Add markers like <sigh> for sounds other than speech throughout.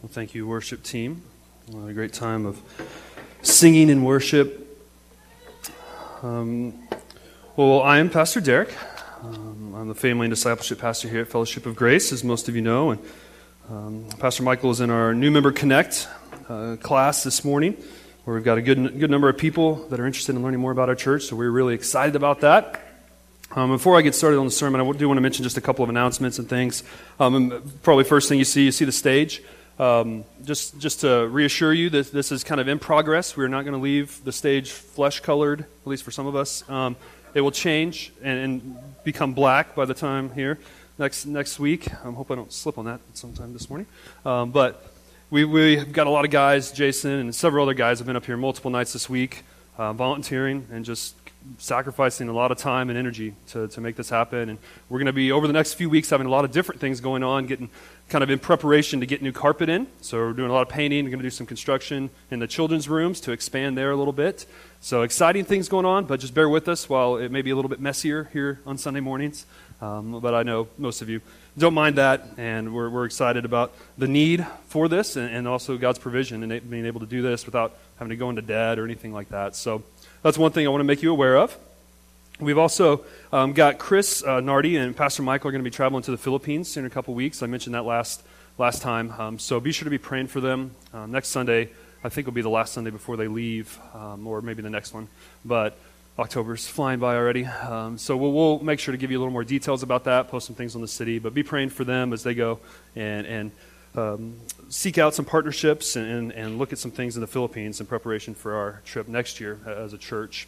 Well, thank you, worship team. a great time of singing and worship. Um, well, I am Pastor Derek. Um, I'm the family and discipleship pastor here at Fellowship of Grace, as most of you know. And um, Pastor Michael is in our new member connect uh, class this morning, where we've got a good good number of people that are interested in learning more about our church. So we're really excited about that. Um, before I get started on the sermon, I do want to mention just a couple of announcements and things. Um, probably first thing you see, you see the stage. Um, just, just to reassure you that this is kind of in progress. We're not going to leave the stage flesh colored, at least for some of us. Um, it will change and, and, become black by the time here next next week. I hope I don't slip on that sometime this morning. Um, but we, we've got a lot of guys, Jason and several other guys have been up here multiple nights this week, uh, volunteering and just sacrificing a lot of time and energy to, to make this happen. And we're going to be, over the next few weeks, having a lot of different things going on, getting kind of in preparation to get new carpet in. So we're doing a lot of painting. We're going to do some construction in the children's rooms to expand there a little bit. So exciting things going on, but just bear with us while it may be a little bit messier here on Sunday mornings. Um, but I know most of you don't mind that, and we're, we're excited about the need for this and, and also God's provision and being able to do this without having to go into debt or anything like that. So that's one thing I want to make you aware of. We've also um, got Chris uh, Nardi and Pastor Michael are going to be traveling to the Philippines in a couple weeks. I mentioned that last last time. Um, so be sure to be praying for them. Uh, next Sunday, I think will be the last Sunday before they leave, um, or maybe the next one. But October's flying by already. Um, so we'll, we'll, make sure to give you a little more details about that, post some things on the city. But be praying for them as they go and, and um, seek out some partnerships and, and look at some things in the Philippines in preparation for our trip next year as a church.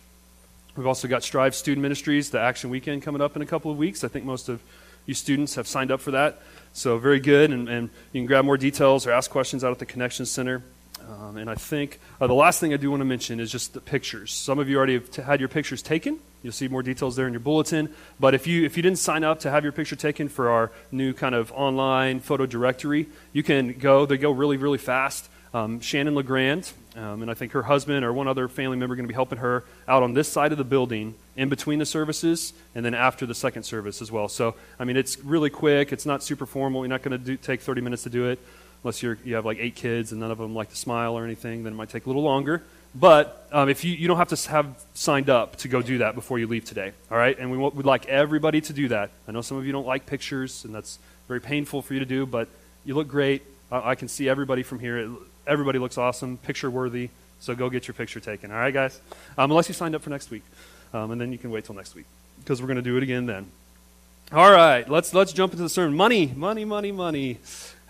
We've also got Strive Student Ministries, the Action Weekend coming up in a couple of weeks. I think most of you students have signed up for that. So, very good. And, and you can grab more details or ask questions out at the Connection Center. Um, and I think uh, the last thing I do want to mention is just the pictures. Some of you already have t- had your pictures taken. You'll see more details there in your bulletin. But if you, if you didn't sign up to have your picture taken for our new kind of online photo directory, you can go. They go really, really fast. Um, Shannon LeGrand, um, and I think her husband or one other family member are going to be helping her out on this side of the building in between the services and then after the second service as well. So, I mean, it's really quick. It's not super formal. You're not going to take 30 minutes to do it unless you have like eight kids and none of them like to smile or anything. Then it might take a little longer. But um, if you, you don't have to have signed up to go do that before you leave today, all right? And we would like everybody to do that. I know some of you don't like pictures, and that's very painful for you to do, but you look great. I, I can see everybody from here. It, everybody looks awesome, picture worthy. So go get your picture taken. All right, guys? Um, unless you signed up for next week. Um, and then you can wait till next week because we're going to do it again then. All right, let's, let's jump into the sermon. Money, money, money, money.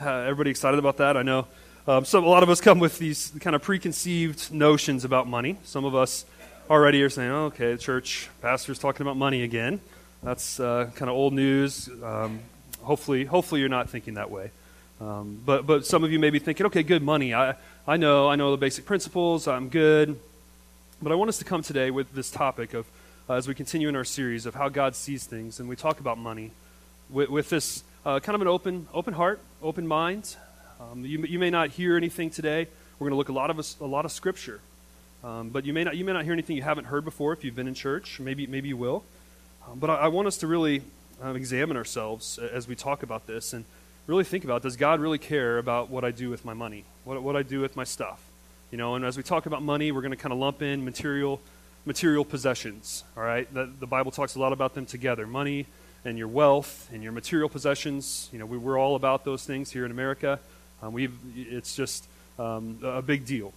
Uh, everybody excited about that? I know. Um, so a lot of us come with these kind of preconceived notions about money. Some of us already are saying, oh, okay, the church pastor's talking about money again. That's uh, kind of old news. Um, hopefully, hopefully you're not thinking that way. Um, but, but some of you may be thinking, okay, good, money. I, I know, I know the basic principles. I'm good. But I want us to come today with this topic of, uh, as we continue in our series of how God sees things, and we talk about money with, with this uh, kind of an open, open heart, open mind. Um, you, you may not hear anything today. We're going to look a lot of a, lot of scripture, um, but you may not you may not hear anything you haven't heard before if you've been in church. Maybe maybe you will. Um, but I, I, want us to really uh, examine ourselves as we talk about this and really think about does God really care about what I do with my money, what, what I do with my stuff? You know, and as we talk about money, we're going to kind of lump in material material possessions. All right, the, the Bible talks a lot about them together: money and your wealth and your material possessions. You know, we, we're all about those things here in America. Um, we it's just um, a big deal.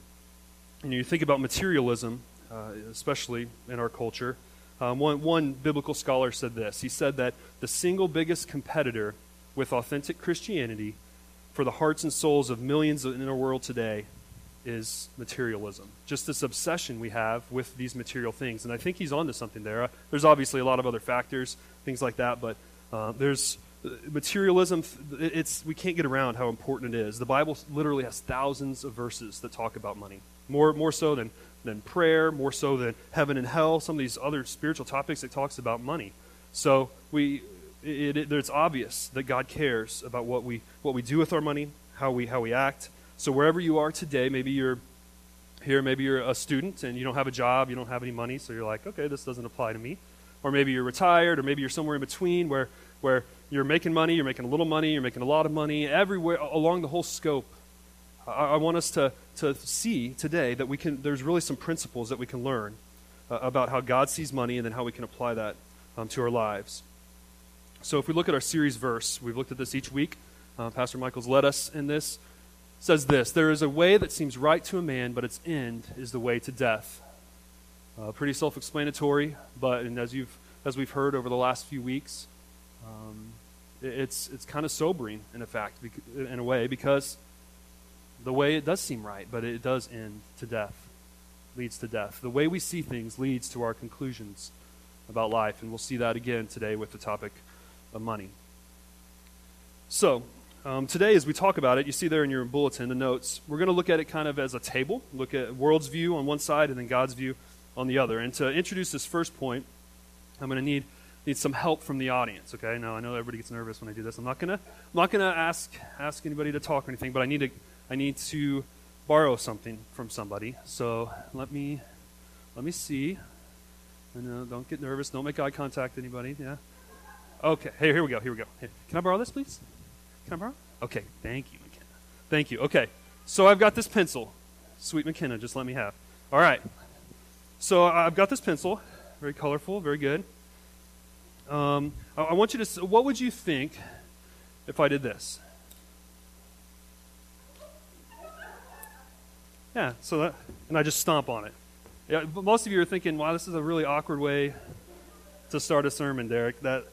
And you think about materialism, uh, especially in our culture. Um, one, one biblical scholar said this. He said that the single biggest competitor with authentic Christianity for the hearts and souls of millions in our world today is materialism. Just this obsession we have with these material things. And I think he's onto something there. Uh, there's obviously a lot of other factors, things like that, but uh, there's uh, materialism. It's we can't get around how important it is. The Bible literally has thousands of verses that talk about money, more more so than than prayer, more so than heaven and hell. Some of these other spiritual topics it talks about money. So we it, it, it's obvious that God cares about what we, what we do with our money, how we, how we act. So wherever you are today, maybe you're here, maybe you're a student and you don't have a job, you don't have any money, so you're like, okay, this doesn't apply to me. Or maybe you're retired, or maybe you're somewhere in between where, where you're making money, you're making a little money, you're making a lot of money, everywhere along the whole scope I, I want us to, to see today that we can, there's really some principles that we can learn uh, about how God sees money and then how we can apply that um, to our lives. So if we look at our series verse, we've looked at this each week. Uh, Pastor Michael's led us in this. Says this There is a way that seems right to a man, but its end is the way to death. Uh, pretty self explanatory, but and as, you've, as we've heard over the last few weeks, um, it, it's, it's kind of sobering in, a fact, in a way, because the way it does seem right, but it does end to death, leads to death. The way we see things leads to our conclusions about life, and we'll see that again today with the topic of money. So, um, today, as we talk about it, you see there in your bulletin the notes. We're going to look at it kind of as a table, look at world's view on one side and then God's view on the other. And to introduce this first point, I'm going to need need some help from the audience. Okay, now I know everybody gets nervous when I do this. I'm not gonna I'm not gonna ask ask anybody to talk or anything, but I need to I need to borrow something from somebody. So let me let me see. And uh, don't get nervous. Don't make eye contact. Anybody? Yeah. Okay. Hey, here we go. Here we go. Can I borrow this, please? Can I borrow? Okay. Thank you, McKenna. Thank you. Okay. So I've got this pencil. Sweet McKenna, just let me have. All right. So I've got this pencil. Very colorful. Very good. Um, I, I want you to. What would you think if I did this? Yeah. So that, and I just stomp on it. Yeah. Most of you are thinking, "Wow, this is a really awkward way to start a sermon, Derek." That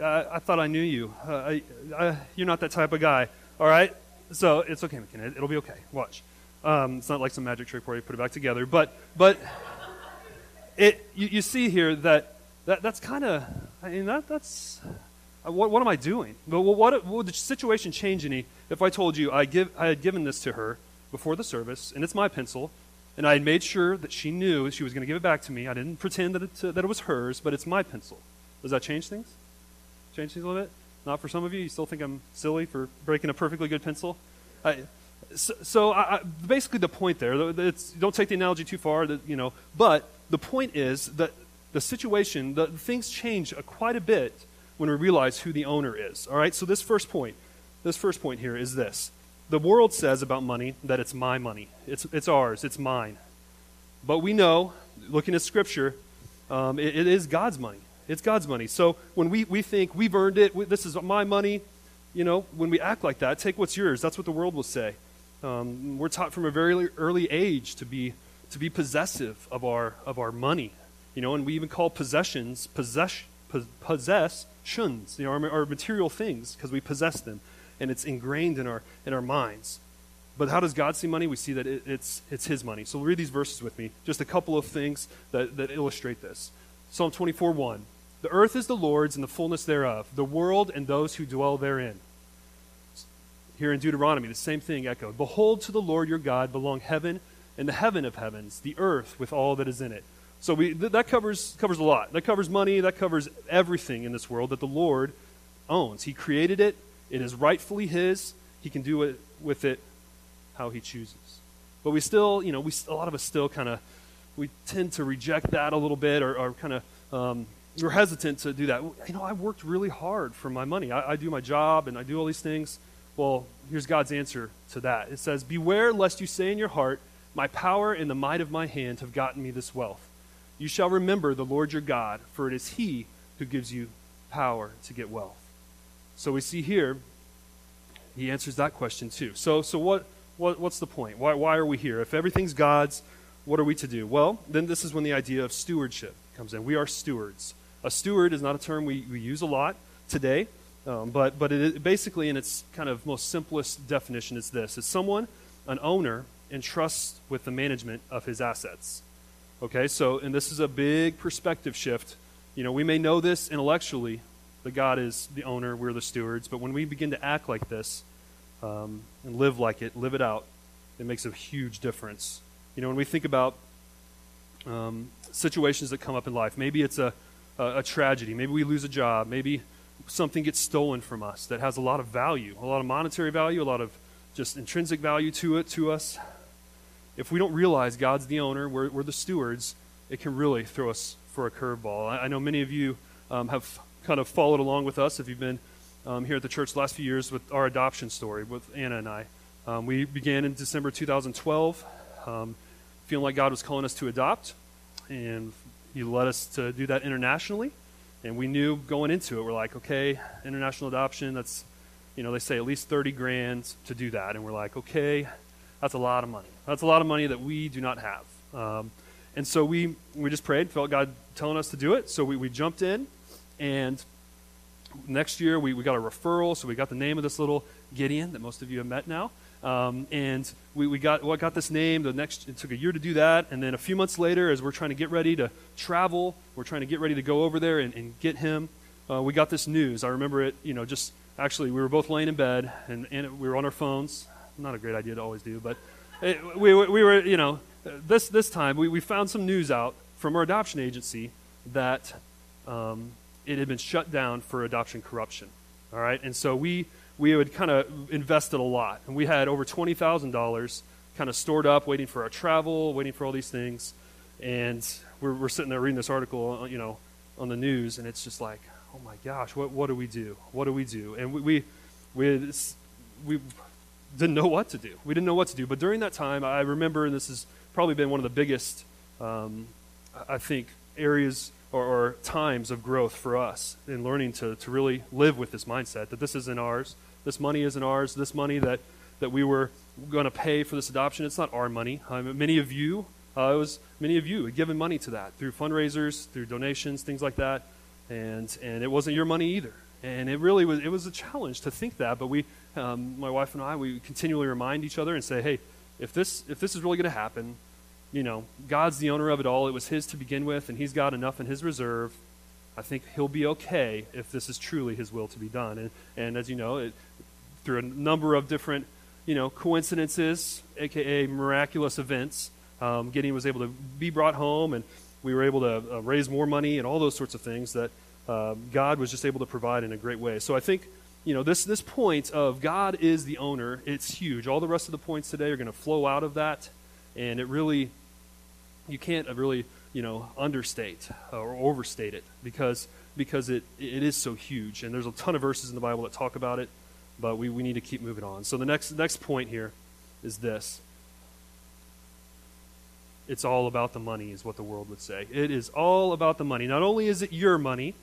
I, I thought I knew you. Uh, I, I, you're not that type of guy. All right? So it's okay, McKenna. It'll be okay. Watch. Um, it's not like some magic trick where you put it back together. But, but it, you, you see here that, that that's kind of, I mean, that, that's, uh, what, what am I doing? But what, would the situation change any if I told you I, give, I had given this to her before the service, and it's my pencil, and I had made sure that she knew she was going to give it back to me. I didn't pretend that it, that it was hers, but it's my pencil. Does that change things? Change things a little bit? Not for some of you. You still think I'm silly for breaking a perfectly good pencil? I, so, so I, basically, the point there, don't take the analogy too far, that, you know, but the point is that the situation, the, things change quite a bit when we realize who the owner is. All right, so this first point, this first point here is this. The world says about money that it's my money, it's, it's ours, it's mine. But we know, looking at Scripture, um, it, it is God's money. It's God's money. So when we, we think we've earned it, we, this is my money, you know, when we act like that, take what's yours. That's what the world will say. Um, we're taught from a very early age to be, to be possessive of our, of our money. You know, and we even call possessions possess, possess possessions, you know, our, our material things, because we possess them. And it's ingrained in our, in our minds. But how does God see money? We see that it, it's, it's His money. So read these verses with me. Just a couple of things that, that illustrate this. Psalm 24 1. The earth is the Lord's and the fullness thereof, the world and those who dwell therein. Here in Deuteronomy, the same thing echoed. Behold, to the Lord your God belong heaven and the heaven of heavens, the earth with all that is in it. So we, th- that covers, covers a lot. That covers money, that covers everything in this world that the Lord owns. He created it, it is rightfully His. He can do it with it how He chooses. But we still, you know, we, a lot of us still kind of, we tend to reject that a little bit or, or kind of um, we're hesitant to do that. You know, I worked really hard for my money. I, I, do my job and I do all these things. Well, here's God's answer to that. It says, Beware lest you say in your heart, My power and the might of my hand have gotten me this wealth. You shall remember the Lord your God, for it is He who gives you power to get wealth. So we see here, he answers that question too. So, so what, what, what's the point? Why, why are we here? If everything's God's, what are we to do? Well, then this is when the idea of stewardship comes in. We are stewards. A steward is not a term we, we use a lot today, um, but, but it, basically, in its kind of most simplest definition, is this it's someone, an owner, entrusts with the management of his assets. Okay, so, and this is a big perspective shift. You know, we may know this intellectually, that God is the owner, we're the stewards, but when we begin to act like this um, and live like it, live it out, it makes a huge difference. You know, when we think about um, situations that come up in life, maybe it's a a, a tragedy. Maybe we lose a job. Maybe something gets stolen from us that has a lot of value, a lot of monetary value, a lot of just intrinsic value to it, to us. If we don't realize God's the owner, we're, we're the stewards, it can really throw us for a curveball. I, I know many of you um, have kind of followed along with us if you've been um, here at the church the last few years with our adoption story with Anna and I. Um, we began in December 2012, um, feeling like God was calling us to adopt, and He led us to do that internationally. And we knew going into it, we're like, okay, international adoption, that's, you know, they say at least 30 grand to do that. And we're like, okay, that's a lot of money. That's a lot of money that we do not have. Um, and so we, we just prayed, felt God telling us to do it. So we, we jumped in, and next year we, we got a referral. So we got the name of this little Gideon that most of you have met now. Um, and we, we got, well, got this name. The next, it took a year to do that. And then a few months later, as we're trying to get ready to travel, we're trying to get ready to go over there and, and get him, uh, we got this news. I remember it, you know, just actually, we were both laying in bed and, and we were on our phones. Not a great idea to always do, but it, we, we were, you know, this, this time we, we found some news out from our adoption agency that um, it had been shut down for adoption corruption. All right? And so we we had kind of invested a lot. And we had over $20,000 kind of stored up, waiting for our travel, waiting for all these things. And we're, we're sitting there reading this article, uh, you know, on the news, and it's just like, oh my gosh, what, what do we do? What do we do? And we, we, we, we didn't know what to do. We didn't know what to do. But during that time, I remember, and this has probably been one of the biggest, um, I think, areas or, or, times of growth for us in learning to, to really live with this mindset that this isn't ours, this money isn't ours. This money that, that we were going to pay for this adoption, it's not our money. Many of you, uh, it was many of you had given money to that through fundraisers, through donations, things like that, and and it wasn't your money either. And it really was it was a challenge to think that, but we, um, my wife and I, we continually remind each other and say, hey, if this if this is really going to happen, you know, God's the owner of it all. It was His to begin with, and He's got enough in His reserve. I think He'll be okay if this is truly His will to be done. And and as you know, it, through a number of different, you know, coincidences, aka miraculous events. Um, Gideon was able to be brought home, and we were able to uh, raise more money and all those sorts of things that uh, God was just able to provide in a great way. So I think, you know, this this point of God is the owner, it's huge. All the rest of the points today are going to flow out of that, and it really, you can't really, you know, understate or overstate it because because it it is so huge, and there's a ton of verses in the Bible that talk about it but we, we need to keep moving on. So the next next point here is this. It's all about the money, is what the world would say. It is all about the money. Not only is it your money,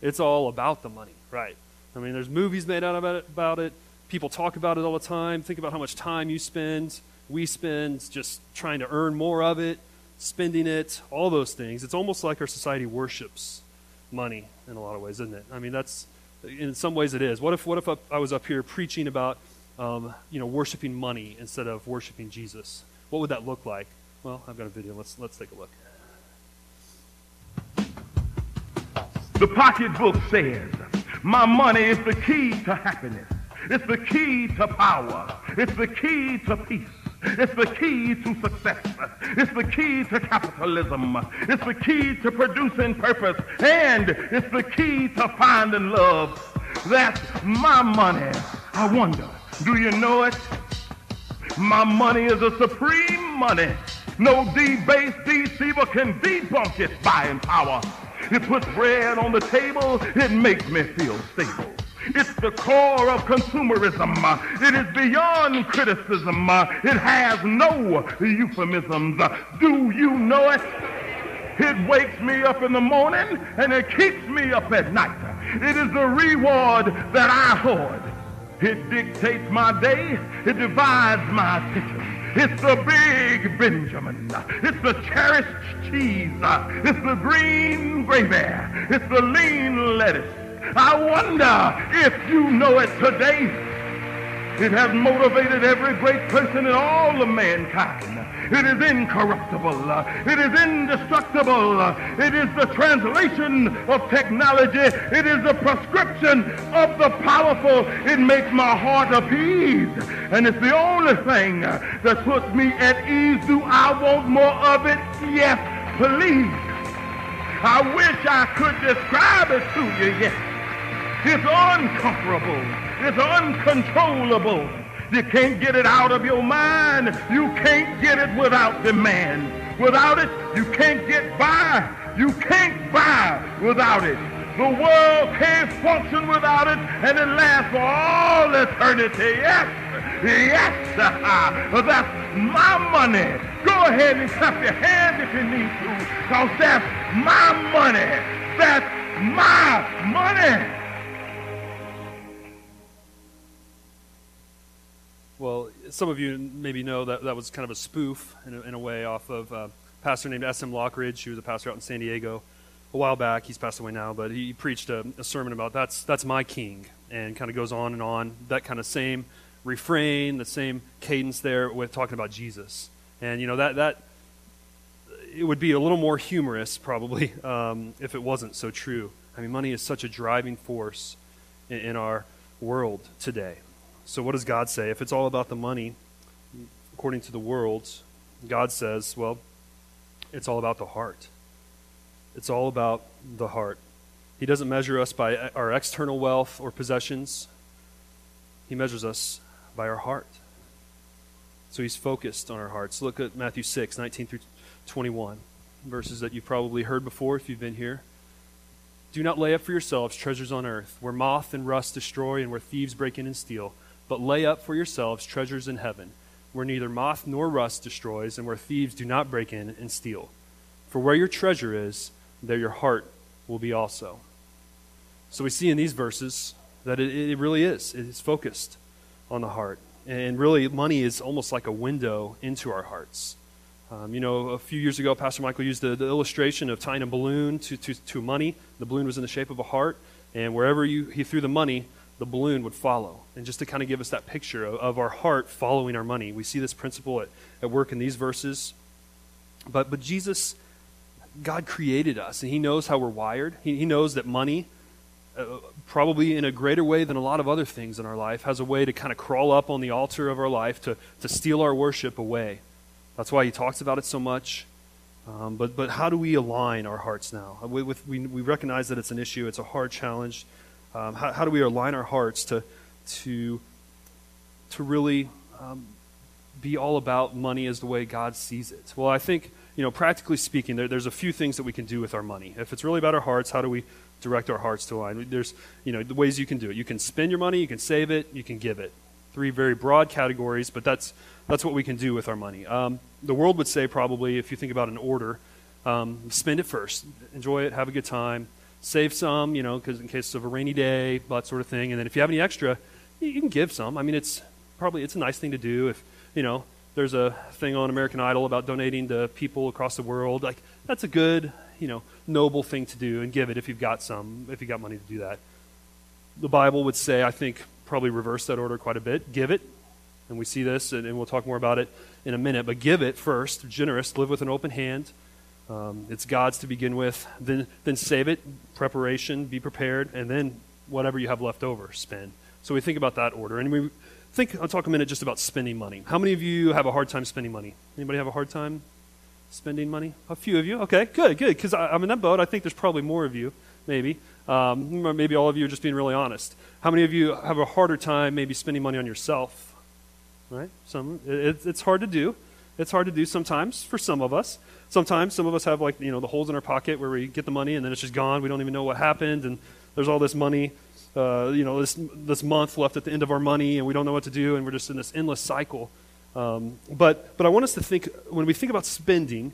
it's all about the money, right? I mean, there's movies made out about it, about it. People talk about it all the time. Think about how much time you spend, we spend just trying to earn more of it, spending it, all those things. It's almost like our society worships money in a lot of ways, isn't it? I mean, that's in some ways it is. What if, what if I was up here preaching about, um, you know, worshiping money instead of worshiping Jesus? What would that look like? Well, I've got a video. Let's, let's take a look. The pocketbook says, my money is the key to happiness. It's the key to power. It's the key to peace. It's the key to success. It's the key to capitalism. It's the key to producing purpose. And it's the key to finding love. That's my money. I wonder, do you know it? My money is a supreme money. No debased deceiver can debunk its buying power. It puts bread on the table. It makes me feel stable. It's the core of consumerism. It is beyond criticism. It has no euphemisms. Do you know it? It wakes me up in the morning and it keeps me up at night. It is the reward that I hoard. It dictates my day. It divides my attention. It's the big Benjamin. It's the cherished cheese. It's the green gravy. It's the lean lettuce. I wonder if you know it today. It has motivated every great person in all of mankind. It is incorruptible. It is indestructible. It is the translation of technology. It is the prescription of the powerful. It makes my heart appease. And it's the only thing that puts me at ease. Do I want more of it? Yes, please. I wish I could describe it to you, yes. It's unconquerable. It's uncontrollable. You can't get it out of your mind. You can't get it without demand. Without it, you can't get by. You can't buy without it. The world can't function without it, and it lasts for all eternity. Yes, yes, <laughs> that's my money. Go ahead and clap your hands if you need to, because that's my money. That's my money. Well, some of you maybe know that that was kind of a spoof in a, in a way off of a pastor named S.M. Lockridge. He was a pastor out in San Diego a while back. He's passed away now, but he preached a, a sermon about that's that's my king, and kind of goes on and on. That kind of same refrain, the same cadence there with talking about Jesus, and you know that that it would be a little more humorous probably <laughs> um, if it wasn't so true. I mean, money is such a driving force in, in our world today. So, what does God say? If it's all about the money, according to the world, God says, well, it's all about the heart. It's all about the heart. He doesn't measure us by our external wealth or possessions, He measures us by our heart. So He's focused on our hearts. Look at Matthew 6, 19 through 21, verses that you've probably heard before if you've been here. Do not lay up for yourselves treasures on earth, where moth and rust destroy and where thieves break in and steal, but lay up for yourselves treasures in heaven, where neither moth nor rust destroys and where thieves do not break in and steal. For where your treasure is, there your heart will be also. So we see in these verses that it, it really is. It is focused on the heart. And really, money is almost like a window into our hearts. Um, you know, a few years ago, Pastor Michael used the, the, illustration of tying a balloon to, to, to money. The balloon was in the shape of a heart, and wherever you, he threw the money, the balloon would follow. And just to kind of give us that picture of, of our heart following our money, we see this principle at, at work in these verses. But, but Jesus God created us, and He knows how we're wired. He, he knows that money, uh, probably in a greater way than a lot of other things in our life, has a way to kind of crawl up on the altar of our life to, to steal our worship away. That's why He talks about it so much. Um, but, but how do we align our hearts now? We, with, we, we recognize that it's an issue, it's a hard challenge. Um, how, how, do we align our hearts to, to, to really um, be all about money as the way God sees it? Well, I think you know, practically speaking, there, there's a few things that we can do with our money. If it's really about our hearts, how do we direct our hearts to align? There's, you know, the ways you can do it. You can spend your money, you can save it, you can give it. Three very broad categories, but that's that's what we can do with our money. Um, the world would say probably, if you think about an order, um, spend it first, enjoy it, have a good time, save some, you know, because in case of a rainy day, that sort of thing. And then if you have any extra, you, can give some. I mean, it's probably it's a nice thing to do if you know there's a thing on American Idol about donating to people across the world. Like that's a good, you know, noble thing to do and give it if you've got some, if you've got money to do that. The Bible would say, I think, probably reverse that order quite a bit. Give it, and we see this, and, and we'll talk more about it in a minute. But give it first, generous, live with an open hand. Um, it's God's to begin with. Then, then save it, preparation, be prepared, and then whatever you have left over, spend. So we think about that order, and we think I'll talk a minute just about spending money. How many of you have a hard time spending money? Anybody have a hard time spending money? A few of you. Okay, good, good. Because I'm in that boat. I think there's probably more of you, maybe. Um, maybe all of you are just being really honest. How many of you have a harder time maybe spending money on yourself? Right? Some. It, it's hard to do. It's hard to do sometimes for some of us. Sometimes some of us have like you know the holes in our pocket where we get the money and then it's just gone. We don't even know what happened, and there's all this money uh, you know, this, this month left at the end of our money and we don't know what to do and we're just in this endless cycle. Um, but, but I want us to think, when we think about spending,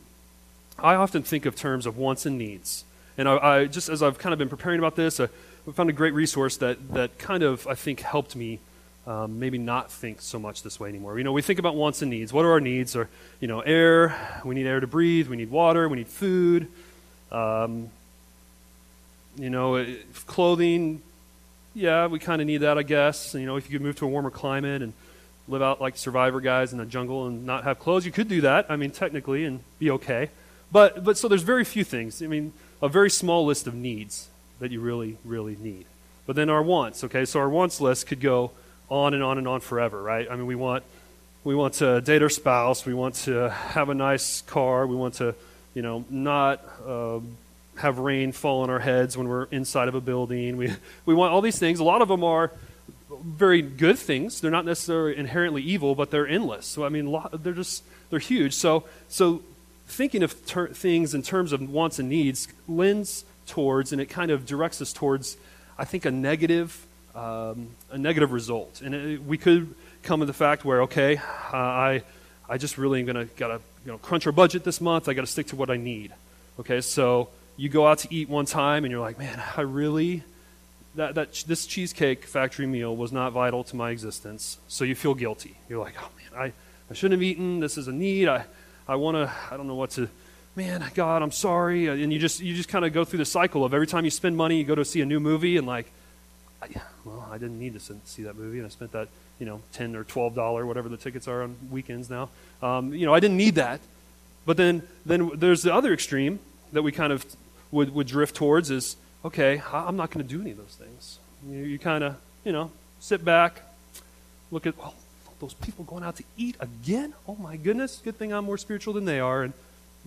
I often think of terms of wants and needs. And I, I just as I've kind of been preparing about this, I found a great resource that, that kind of, I think, helped me um, maybe not think so much this way anymore. You know, we think about wants and needs. What are our needs? Or, you know, air, we need air to breathe, we need water, we need food, um, you know, clothing, yeah, we kind of need that, I guess. You know, if you could move to a warmer climate and live out like survivor guys in the jungle and not have clothes, you could do that. I mean, technically, and be okay. But but so there's very few things. I mean, a very small list of needs that you really really need. But then our wants. Okay, so our wants list could go on and on and on forever, right? I mean, we want we want to date our spouse. We want to have a nice car. We want to, you know, not. Uh, have rain fall on our heads when we're inside of a building. We, we want all these things. A lot of them are very good things. They're not necessarily inherently evil, but they're endless. So I mean, lot, they're just they're huge. So so thinking of ter- things in terms of wants and needs lends towards, and it kind of directs us towards, I think, a negative, um, a negative result. And it, we could come to the fact where, okay, uh, I, I just really am going to gotta you know crunch our budget this month. I got to stick to what I need. Okay, so you go out to eat one time, and you're like, man, I really that, that this cheesecake factory meal was not vital to my existence. So you feel guilty. You're like, oh man, I, I shouldn't have eaten. This is a need. I, I want to, I don't know what to, man, God, I'm sorry. And you just, you just kind of go through the cycle of every time you spend money, you go to see a new movie and like, I, well, I didn't need to see that movie and I spent that, you know, 10 or $12, whatever the tickets are on weekends now. Um, you know, I didn't need that. But then, then there's the other extreme that we kind of would, would drift towards is, okay, I'm not going to do any of those things. You, you kind of, you know, sit back, look at, oh, those people going out to eat again? Oh my goodness, good thing I'm more spiritual than they are and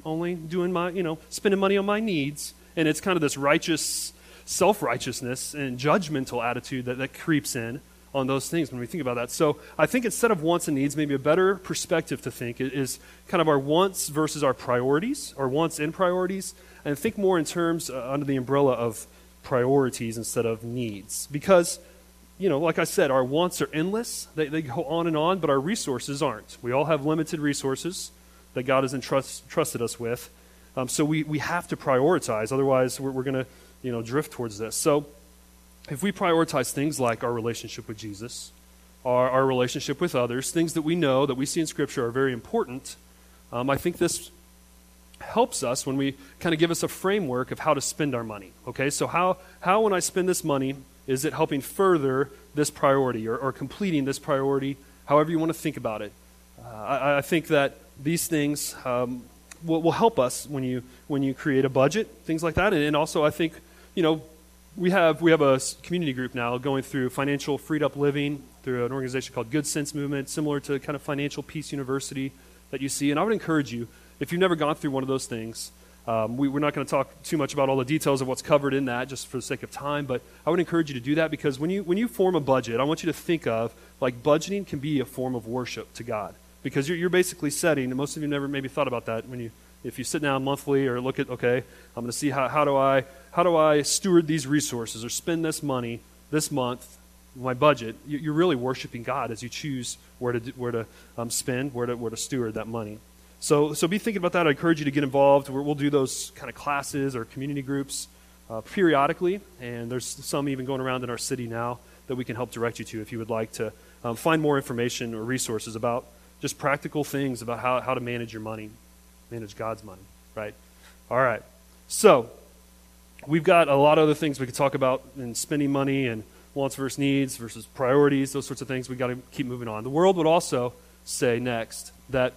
only doing my, you know, spending money on my needs. And it's kind of this righteous, self righteousness and judgmental attitude that, that creeps in on those things when we think about that. So I think instead of wants and needs, maybe a better perspective to think is kind of our wants versus our priorities, our wants and priorities, and think more in terms uh, under the umbrella of priorities instead of needs. Because, you know, like I said, our wants are endless, they, they go on and on, but our resources aren't. We all have limited resources that God has entrust, trusted us with. Um, so we, we have to prioritize, otherwise, we're, we're going to you know, drift towards this. So if we prioritize things like our relationship with Jesus, our, our relationship with others, things that we know that we see in Scripture are very important, um, I think this helps us when we kind of give us a framework of how to spend our money. Okay, so how, how when I spend this money, is it helping further this priority or, or completing this priority, however you want to think about it? Uh, I, I, think that these things um, will, will, help us when you, when you create a budget, things like that. And, and also, I think, you know, we have, we have a community group now going through financial freed up living through an organization called Good Sense Movement, similar to kind of Financial Peace University that you see. And I would encourage you, if you've never gone through one of those things, um, we, are not going to talk too much about all the details of what's covered in that just for the sake of time, but I would encourage you to do that because when you, when you form a budget, I want you to think of like budgeting can be a form of worship to God because you're, you're basically setting, and most of you never maybe thought about that when you, if you sit down monthly or look at, okay, I'm going to see how, how, do I, how do I steward these resources or spend this money this month, my budget, you're really worshiping God as you choose where to, where to um, spend, where to, where to steward that money. So, so be thinking about that. I encourage you to get involved. We'll do those kind of classes or community groups uh, periodically, and there's some even going around in our city now that we can help direct you to if you would like to um, find more information or resources about just practical things about how, how to manage your money, manage God's money, right? All right. So, we've got a lot of other things we could talk about in spending money and wants versus needs versus priorities, those sorts of things. We've got to keep moving on. The world would also say next that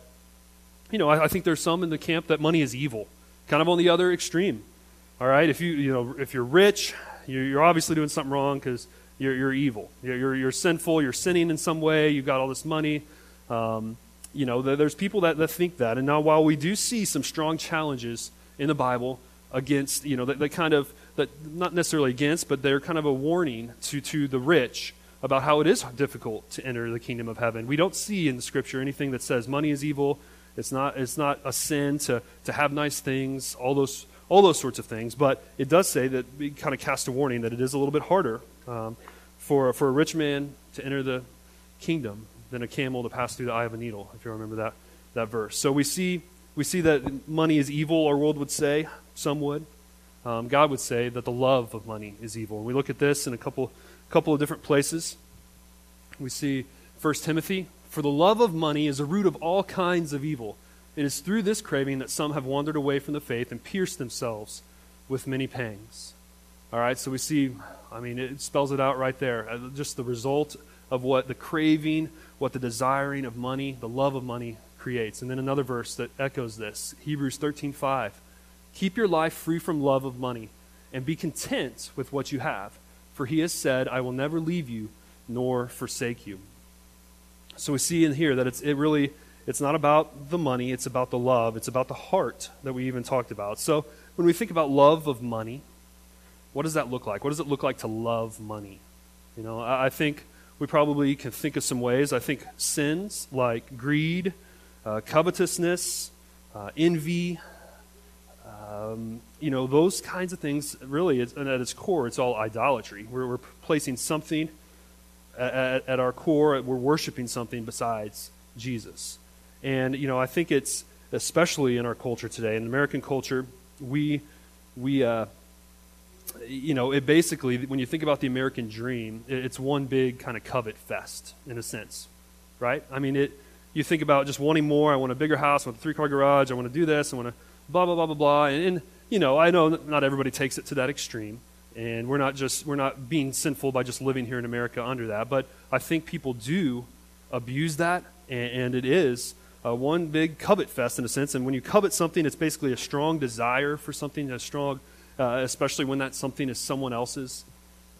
you know, I, I think there's some in the camp that money is evil, kind of on the other extreme. All right, if you you know if you're rich, you're, obviously doing something wrong because you're, you're evil. You're, you're, you're, sinful. You're sinning in some way. You've got all this money. Um, you know, there's people that, that think that. And now, while we do see some strong challenges in the Bible against, you know, that kind of, that not necessarily against, but they're kind of a warning to, to the rich about how it is difficult to enter the kingdom of heaven. We don't see in the scripture anything that says money is evil, it's not, it's not a sin to, to have nice things, all those, all those sorts of things. But it does say that we kind of cast a warning that it is a little bit harder um, for, for a rich man to enter the kingdom than a camel to pass through the eye of a needle, if you remember that, that verse. So we see, we see that money is evil, our world would say. Some would. Um, God would say that the love of money is evil. And we look at this in a couple, couple of different places. We see 1 Timothy for the love of money is a root of all kinds of evil. It is through this craving that some have wandered away from the faith and pierced themselves with many pangs. All right, so we see, I mean, it spells it out right there. Uh, just the result of what the craving, what the desiring of money, the love of money creates. And then another verse that echoes this Hebrews 13 5. Keep your life free from love of money and be content with what you have. For he has said, I will never leave you nor forsake you. So we see in here that it's it really it's not about the money, it's about the love, it's about the heart that we even talked about. So when we think about love of money, what does that look like? What does it look like to love money? You know, I, I think we probably can think of some ways. I think sins like greed, uh, covetousness, uh, envy, Um, you know, those kinds of things, really, at its core, it's all idolatry. We're, we're placing something at, at, our core, we're worshiping something besides Jesus. And, you know, I think it's, especially in our culture today, in American culture, we, we uh, you know, it basically, when you think about the American dream, it's one big kind of covet fest, in a sense, right? I mean, it, you think about just wanting more. I want a bigger house, I want a three car garage, I want to do this, I want to blah, blah, blah, blah, blah. And, and, you know, I know not everybody takes it to that extreme. And we're not just, we're not being sinful by just living here in America under that. But I think people do abuse that, and, and it is uh, one big covet fest in a sense. And when you covet something, it's basically a strong desire for something, a strong, uh, especially when that something is someone else's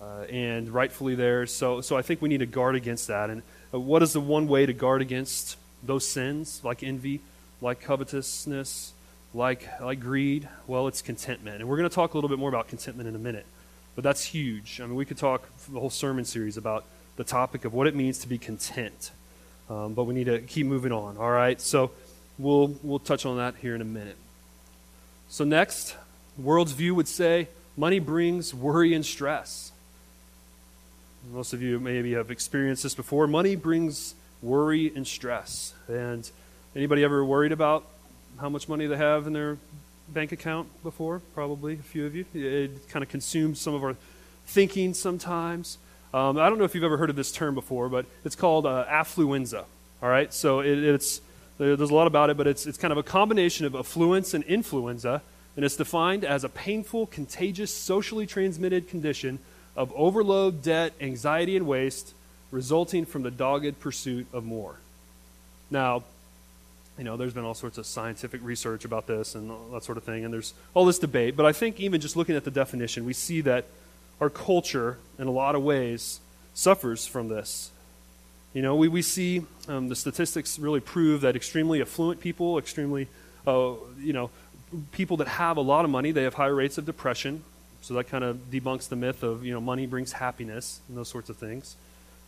uh, and rightfully theirs. So, so I think we need to guard against that. And uh, what is the one way to guard against those sins, like envy, like covetousness, like, like greed? Well, it's contentment. And we're going to talk a little bit more about contentment in a minute. But that's huge. I mean, we could talk the whole sermon series about the topic of what it means to be content. Um, but we need to keep moving on. All right. So we'll we'll touch on that here in a minute. So next, world's view would say money brings worry and stress. Most of you maybe have experienced this before. Money brings worry and stress. And anybody ever worried about how much money they have in their bank account before? Probably a few of you. It kind of consumes some of our thinking sometimes. Um, I don't know if you've ever heard of this term before, but it's called uh, affluenza. All right, so it, it's there's a lot about it, but it's it's kind of a combination of affluence and influenza, and it's defined as a painful, contagious, socially transmitted condition of overload, debt, anxiety, and waste resulting from the dogged pursuit of more. Now, you know, there's been all sorts of scientific research about this and that sort of thing, and there's all this debate. But I think even just looking at the definition, we see that our culture, in a lot of ways, suffers from this. You know, we, we see um, the statistics really prove that extremely affluent people, extremely, uh, you know, people that have a lot of money, they have higher rates of depression. So that kind of debunks the myth of, you know, money brings happiness and those sorts of things.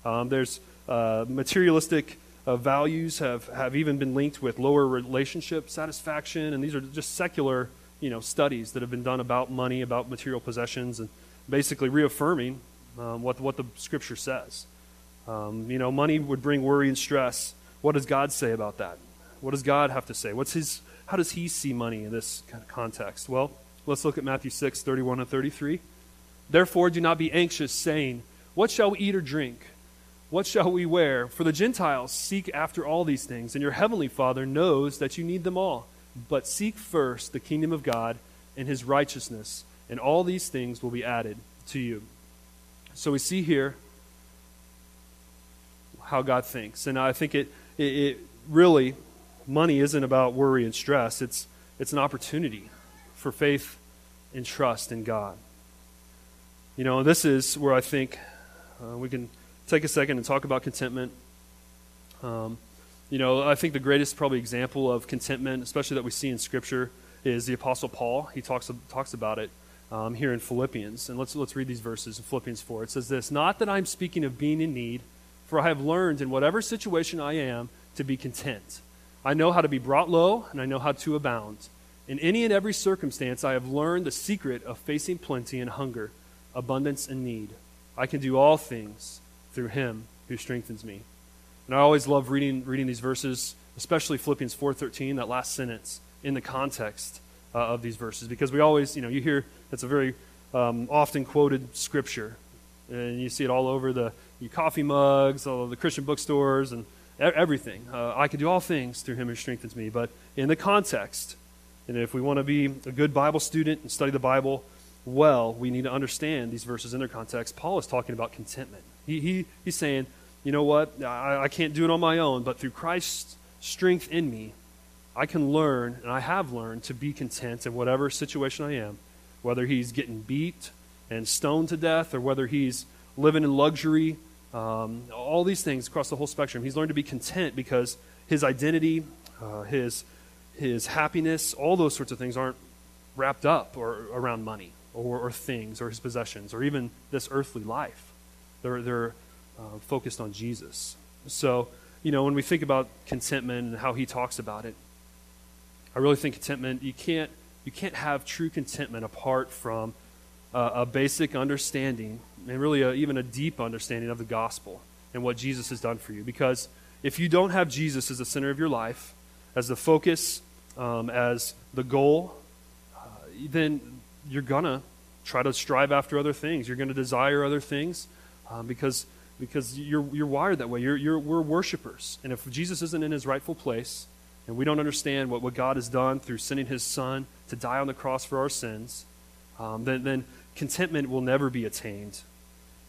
Um, there's uh, materialistic uh, values have, have even been linked with lower relationship satisfaction, and these are just secular you know, studies that have been done about money, about material possessions, and basically reaffirming um, what, what the Scripture says. Um, you know, money would bring worry and stress. What does God say about that? What does God have to say? What's his, how does he see money in this kind of context? Well, let's look at Matthew 6, 31 and 33. Therefore, do not be anxious, saying, What shall we eat or drink? What shall we wear? For the Gentiles seek after all these things, and your heavenly Father knows that you need them all. But seek first the kingdom of God and his righteousness, and all these things will be added to you. So we see here how God thinks. And I think it, it, it really, money isn't about worry and stress, it's, it's an opportunity for faith and trust in God. You know, this is where I think uh, we can take a second and talk about contentment. Um, you know, I think the greatest probably example of contentment, especially that we see in Scripture, is the Apostle Paul. He talks talks about it um, here in Philippians, and let's let's read these verses in Philippians four. It says this: "Not that I'm speaking of being in need, for I have learned in whatever situation I am to be content. I know how to be brought low, and I know how to abound. In any and every circumstance, I have learned the secret of facing plenty and hunger, abundance and need. I can do all things." Through him who strengthens me. And I always love reading, reading these verses, especially Philippians 4.13, that last sentence, in the context uh, of these verses. Because we always, you know, you hear it's a very um, often quoted scripture. And you see it all over the coffee mugs, all the Christian bookstores, and everything. Uh, I can do all things through him who strengthens me. But in the context, and if we want to be a good Bible student and study the Bible well, we need to understand these verses in their context. Paul is talking about contentment. He, he, he's saying, you know what? I, I can't do it on my own, but through Christ's strength in me, I can learn, and I have learned, to be content in whatever situation I am, whether he's getting beat and stoned to death, or whether he's living in luxury, um, all these things across the whole spectrum. He's learned to be content because his identity, uh, his, his happiness, all those sorts of things aren't wrapped up or around money or, or things or his possessions or even this earthly life. They're, they're uh, focused on Jesus. So, you know, when we think about contentment and how he talks about it, I really think contentment, you can't you can't have true contentment apart from uh, a basic understanding and really a, even a deep understanding of the gospel and what Jesus has done for you. Because if you don't have Jesus as the center of your life, as the focus, um, as the goal, uh, then you're going to try to strive after other things. You're going to desire other things um, because, because you're, you're wired that way. You're, you're, we're worshipers. And if Jesus isn't in his rightful place, and we don't understand what, what God has done through sending his son to die on the cross for our sins, um, then, then contentment will never be attained.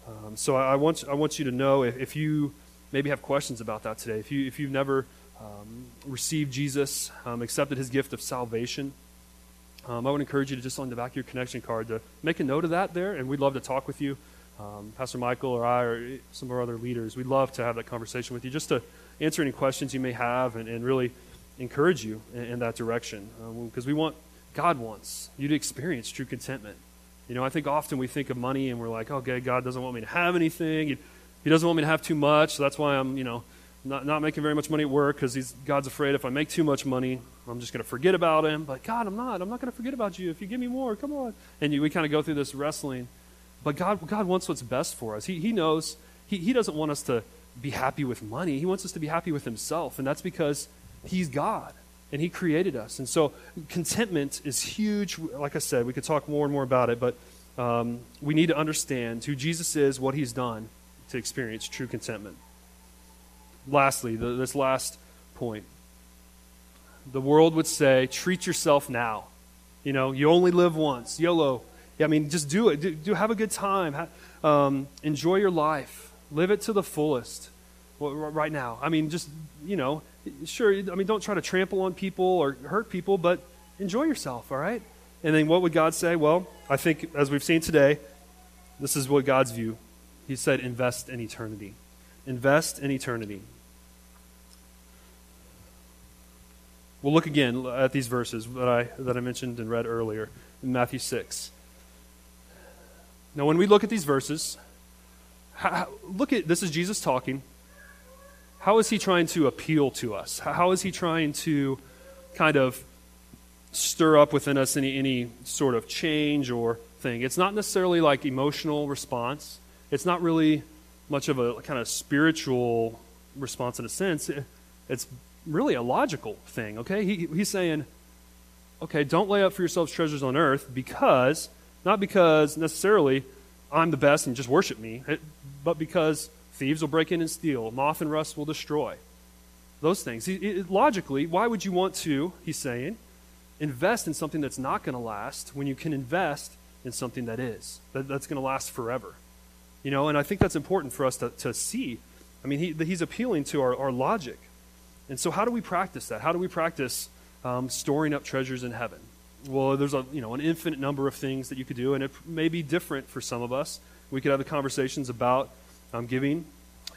Um, so I, I, want, I want you to know if, if, you maybe have questions about that today, if, you, if you've never um, received Jesus, um, accepted his gift of salvation, um, I would encourage you to just on the back of your connection card to make a note of that there, and we'd love to talk with you. Um, Pastor Michael or I or some of our other leaders, we'd love to have that conversation with you just to answer any questions you may have and, and really encourage you in, in that direction. Because um, we want, God wants you to experience true contentment. You know, I think often we think of money and we're like, okay, God doesn't want me to have anything. He, he doesn't want me to have too much, so that's why I'm, you know, not, not making very much money at work because God's afraid if I make too much money, I'm just going to forget about him. But God, I'm not. I'm not going to forget about you. If you give me more, come on. And you, we kind of go through this wrestling. But God, God wants what's best for us. He, he knows. He, he doesn't want us to be happy with money. He wants us to be happy with Himself. And that's because He's God and He created us. And so contentment is huge. Like I said, we could talk more and more about it, but um, we need to understand who Jesus is, what He's done to experience true contentment lastly, the, this last point. The world would say, treat yourself now. You know, you only live once. YOLO. Yeah, I mean, just do it. Do, do have a good time. Ha, um, enjoy your life. Live it to the fullest right now. I mean, just, you know, sure, I mean, don't try to trample on people or hurt people, but enjoy yourself, all right? And then what would God say? Well, I think, as we've seen today, this is what God's view. He said, invest in eternity. Invest in eternity. We'll look again at these verses that I, that I mentioned and read earlier in Matthew 6. Now, when we look at these verses, how, look at this is Jesus talking. How is he trying to appeal to us? How is he trying to kind of stir up within us any, any sort of change or thing? It's not necessarily like emotional response. It's not really much of a kind of spiritual response in a sense. It's really a logical thing, okay? He, he's saying, okay, don't lay up for yourselves treasures on earth because, not because necessarily I'm the best and just worship me, but because thieves will break in and steal, moth and rust will destroy. Those things. It, logically, why would you want to, he's saying, invest in something that's not going to last when you can invest in something that is, that, that's going to last forever? You know, and I think that's important for us to, to see. I mean, he, he's appealing to our, our logic. And so, how do we practice that? How do we practice um, storing up treasures in heaven? Well, there's a you know an infinite number of things that you could do, and it may be different for some of us. We could have the conversations about um, giving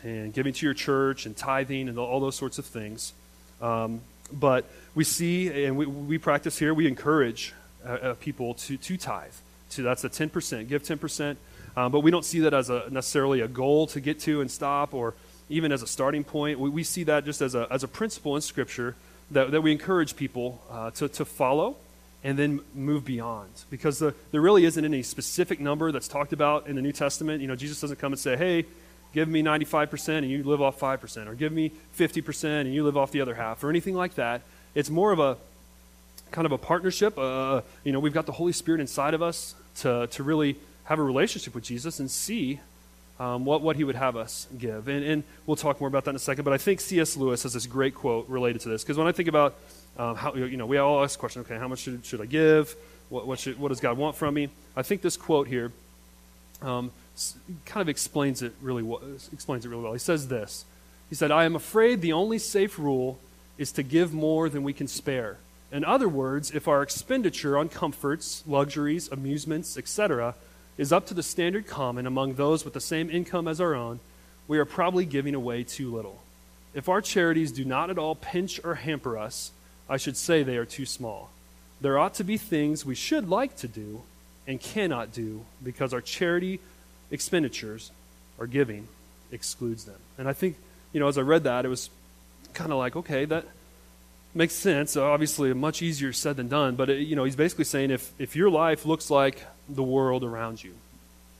and giving to your church and tithing and all those sorts of things. Um, but we see and we, we practice here. We encourage uh, uh, people to to tithe. To that's a ten percent. Give ten percent. Um, but we don't see that as a necessarily a goal to get to and stop or even as a starting point. We, we see that just as a, as a principle in Scripture that, that we encourage people uh, to, to follow and then move beyond. Because the, there really isn't any specific number that's talked about in the New Testament. You know, Jesus doesn't come and say, hey, give me 95% and you live off 5%, or give me 50% and you live off the other half, or anything like that. It's more of a kind of a partnership. Uh, you know, we've got the Holy Spirit inside of us to, to really have a relationship with Jesus and see um, what, what he would have us give. And, and we'll talk more about that in a second, but I think C.S. Lewis has this great quote related to this. Because when I think about um, how, you know, we all ask the question, okay, how much should, should I give? What, what, should, what does God want from me? I think this quote here um, kind of explains it really well, explains it really well. He says this. He said, I am afraid the only safe rule is to give more than we can spare. In other words, if our expenditure on comforts, luxuries, amusements, etc., is up to the standard common among those with the same income as our own, we are probably giving away too little. If our charities do not at all pinch or hamper us, I should say they are too small. There ought to be things we should like to do and cannot do because our charity expenditures or giving excludes them. And I think, you know, as I read that, it was kind of like, okay, that makes sense. Obviously, much easier said than done. But, it, you know, he's basically saying if, if your life looks like the world around you,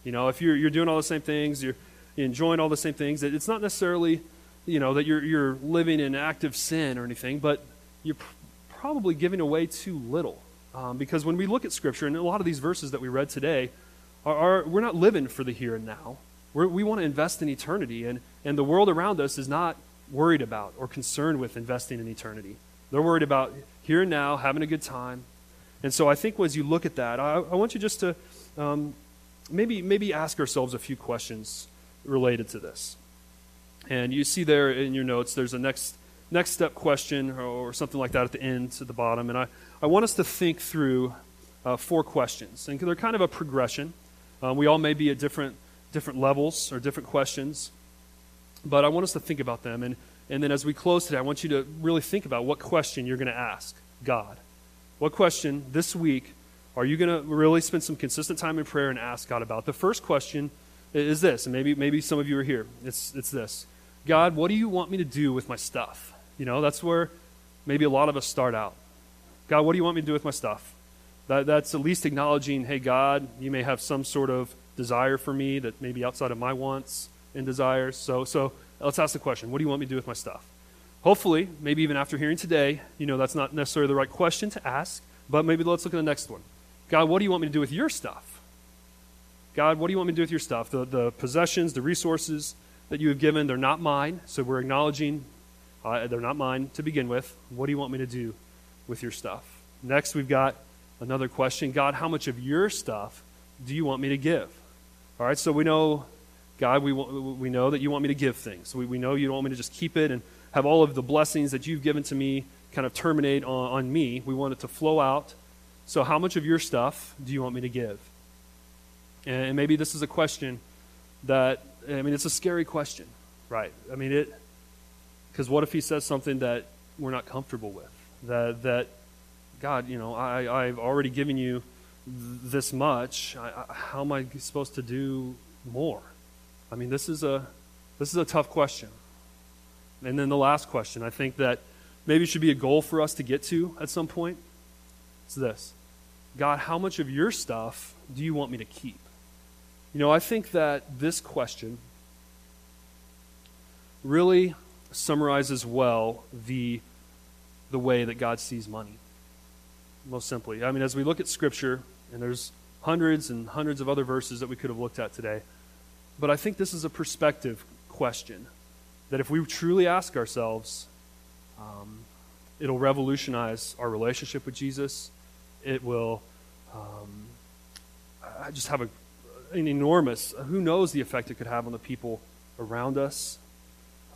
you know, if you're, you're doing all the same things, you're, enjoying all the same things, it's not necessarily, you know, that you're, you're living in active sin or anything, but you're pr- probably giving away too little. Um, because when we look at Scripture, and a lot of these verses that we read today, are, are we're not living for the here and now. We're, we want to invest in eternity, and, and the world around us is not worried about or concerned with investing in eternity. They're worried about here and now, having a good time. And so I think as you look at that, I, I want you just to um, maybe, maybe ask ourselves a few questions related to this. And you see there in your notes, there's a next, next step question or, or something like that at the end, at the bottom. And I, I want us to think through uh, four questions. And they're kind of a progression. Um, we all may be at different, different levels or different questions. But I want us to think about them. And, and then as we close today, I want you to really think about what question you're going to ask God. What question this week are you going to really spend some consistent time in prayer and ask God about? The first question is this, and maybe, maybe some of you are here. It's, it's this God, what do you want me to do with my stuff? You know, that's where maybe a lot of us start out. God, what do you want me to do with my stuff? That, that's at least acknowledging, hey, God, you may have some sort of desire for me that may be outside of my wants and desires. So, so let's ask the question what do you want me to do with my stuff? Hopefully, maybe even after hearing today, you know that's not necessarily the right question to ask, but maybe let's look at the next one. God, what do you want me to do with your stuff? God, what do you want me to do with your stuff? The, the possessions, the resources that you have given, they're not mine, so we're acknowledging uh, they're not mine to begin with. What do you want me to do with your stuff? Next, we've got another question God, how much of your stuff do you want me to give? All right, so we know God, we, we know that you want me to give things. We, we know you don't want me to just keep it and have all of the blessings that you've given to me kind of terminate on, on me. We want it to flow out. So, how much of your stuff do you want me to give? And maybe this is a question that, I mean, it's a scary question, right? I mean, it, because what if he says something that we're not comfortable with? That, that God, you know, I, I've already given you this much. I, I, how am I supposed to do more? I mean, this is a this is a tough question. And then the last question, I think that maybe should be a goal for us to get to at some point. It's this. God, how much of your stuff do you want me to keep? You know, I think that this question really summarizes well the the way that God sees money. Most simply. I mean, as we look at scripture, and there's hundreds and hundreds of other verses that we could have looked at today. But I think this is a perspective question that if we truly ask ourselves, um, it'll revolutionize our relationship with Jesus. It will um, just have a, an enormous, who knows the effect it could have on the people around us.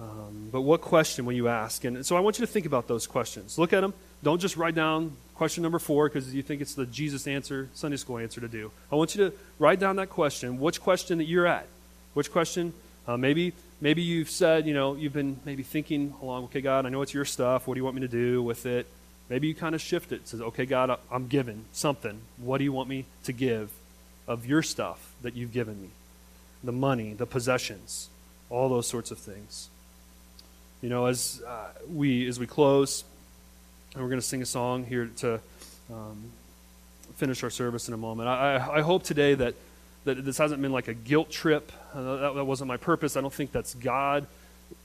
Um, but what question will you ask? And so I want you to think about those questions. Look at them. Don't just write down question number four because you think it's the Jesus answer, Sunday school answer to do. I want you to write down that question. Which question that you're at? Which question? Uh, maybe maybe you've said, you know, you've been maybe thinking along, okay, God, I know it's your stuff. What do you want me to do with it? Maybe you kind of shift it. Says, okay, God, I'm given something. What do you want me to give of your stuff that you've given me? The money, the possessions, all those sorts of things. You know, as uh, we as we close, and we're going to sing a song here to um, finish our service in a moment. I, I hope today that that this hasn't been like a guilt trip. Uh, that, that wasn't my purpose. I don't think that's God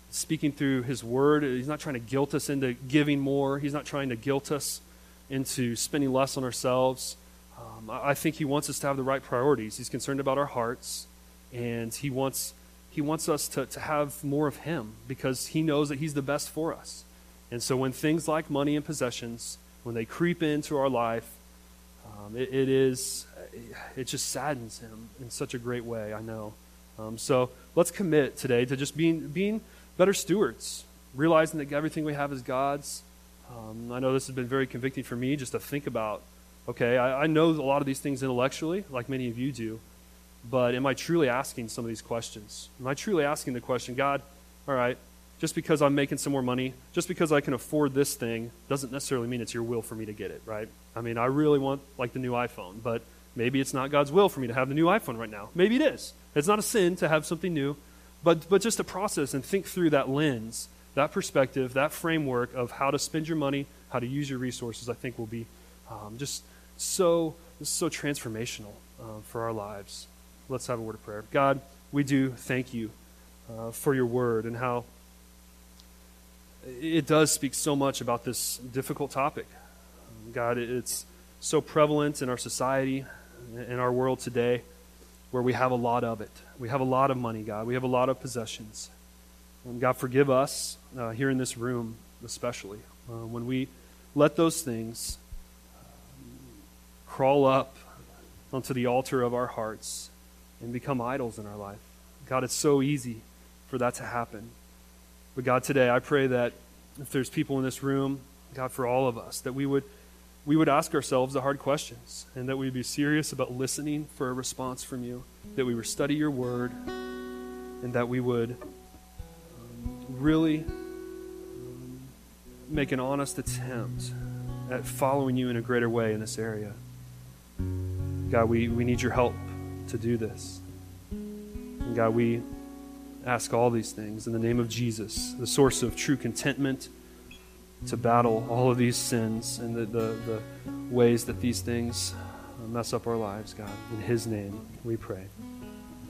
speaking through His Word. He's not trying to guilt us into giving more, He's not trying to guilt us into spending less on ourselves. Um, I, I think He wants us to have the right priorities. He's concerned about our hearts, and He wants, he wants us to, to have more of Him because He knows that He's the best for us. And so when things like money and possessions, when they creep into our life, um, it, it is it just saddens him in such a great way, I know. Um, so let's commit today to just being, being better stewards, realizing that everything we have is God's. Um, I know this has been very convicting for me just to think about okay, I, I know a lot of these things intellectually, like many of you do, but am I truly asking some of these questions? Am I truly asking the question, God, all right, just because I'm making some more money, just because I can afford this thing, doesn't necessarily mean it's your will for me to get it, right? I mean, I really want like the new iPhone, but Maybe it's not God's will for me to have the new iPhone right now. Maybe it is. It's not a sin to have something new, but, but just to process and think through that lens, that perspective, that framework of how to spend your money, how to use your resources, I think will be um, just so, so transformational uh, for our lives. Let's have a word of prayer. God, we do thank you uh, for your word and how it does speak so much about this difficult topic. God, it's so prevalent in our society, in our world today, where we have a lot of it. We have a lot of money, God. We have a lot of possessions. And God, forgive us uh, here in this room, especially, uh, when we let those things crawl up onto the altar of our hearts and become idols in our life. God, it's so easy for that to happen. But God, today I pray that if there's people in this room, God, for all of us, that we would we would ask ourselves the hard questions and that we'd be serious about listening for a response from you, that we would study your word, and that we would um, really um, make an honest attempt at following you in a greater way in this area. God, we, we need your help to do this. And God, we ask all these things in the name of Jesus, the source of true contentment, to battle all of these sins and the, the, the ways that these things uh, mess up our lives, God. In His name we pray.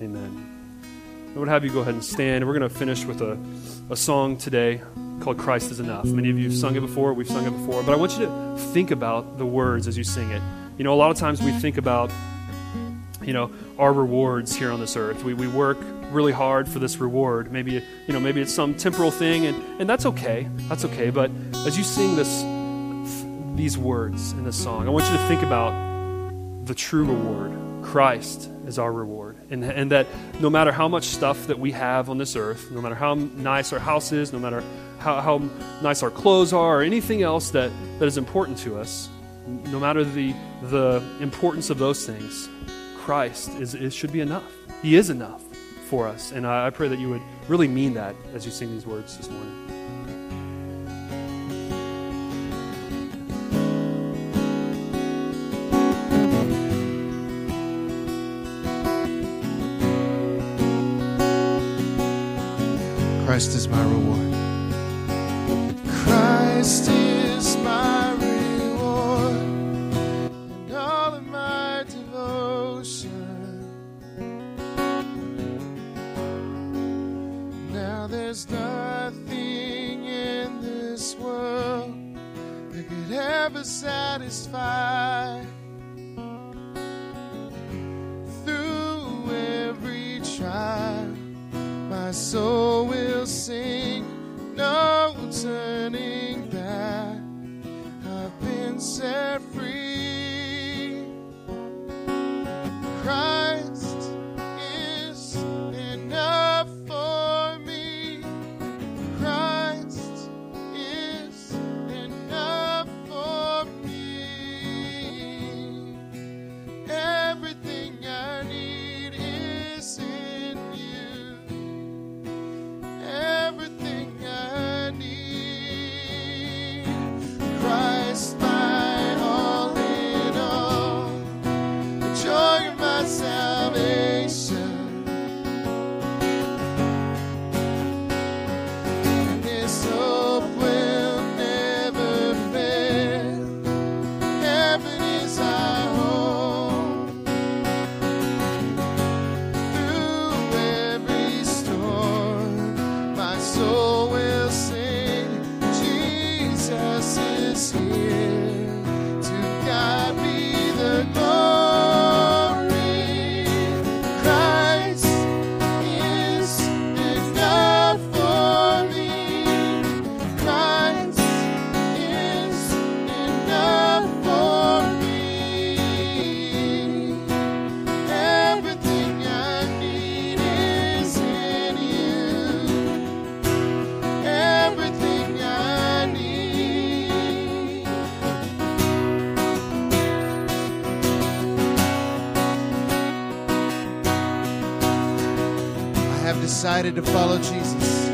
Amen. I would have you go ahead and stand. We're going to finish with a, a song today called Christ is Enough. Many of you have sung it before, we've sung it before, but I want you to think about the words as you sing it. You know, a lot of times we think about, you know, our rewards here on this earth. We, we work really hard for this reward. Maybe, you know, maybe it's some temporal thing, and, and that's okay. That's okay. But as you sing this, these words in this song, I want you to think about the true reward. Christ is our reward. And, and that no matter how much stuff that we have on this earth, no matter how nice our house is, no matter how, how nice our clothes are, or anything else that, that is important to us, no matter the, the importance of those things, Christ is, is, should be enough. He is enough for us. And I, I pray that you would really mean that as you sing these words this morning. Christ is my reward. Christ is my soul will sing, no turning back. I've been set decided to follow Jesus.